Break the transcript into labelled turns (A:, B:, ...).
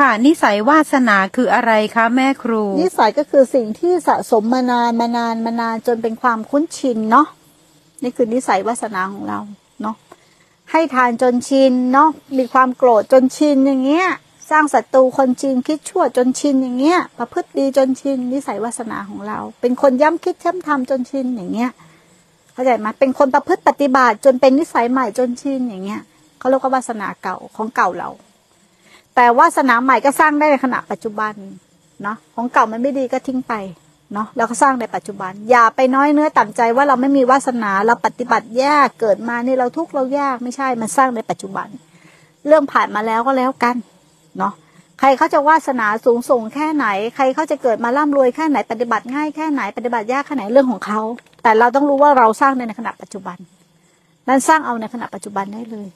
A: ค่ะ นิสัยวาสนาคืออะไรคะแม่ครู
B: นิสัยก็คือสิ่งที่สะสมมานานมานานมานานจนเป็นความคุ้นชินเนาะนี่คือนิสัยวาสนาของเราเนาะให้ทานจนชินเนาะมีความโกรธจนชินอย่างเงี้ย สร้างศัตรูคนชินคิดชั่วจนชินอย่างเงี้ย ประพฤติดีจนชินนิสัยวาสนาของเรา เป็นคนย้ำคิดย้ำทำจนชินอย่างเงี้ยเข้าใจไหมเป็นคนประพฤติปฏิบัติจนเป็นนิสัยใหม่จนชินอย่างเงี้ยเขาเรียกว่าวาสนาเก่าของเก่าเรา แต่ว่าสนามใหม่ก็สร้างได้ในขณะปัจจุบันเนาะของเก่ามันไม่ดีก็ทิ้งไปเนาะแล้วก็สร้างในปัจจุบัน อย่าไปน้อยเนื้อต่ำใจว่าเราไม่มีวาสนาเราปฏิบัติยากเกิดมานี่เราทุกข์เรายากไม่ใช่มันสร้างในปัจจุบัน เรื่องผ่านมาแล้วก็แล้วกันเนาะใครเขาจะวาสนาสูงส่งแค่ไหน ใครเขาจะเกิดมาร่ำรวยแค่ไหน ปฏิบัติง่ายแค่ไหนปฏิบัติยากแค่ไหนเรื่องของเขา แต่เราต้องรู้ว่าเราสร้างในขณะปัจจุบัน นั้นสร้างเอาในขณะปัจจุบันได้เลย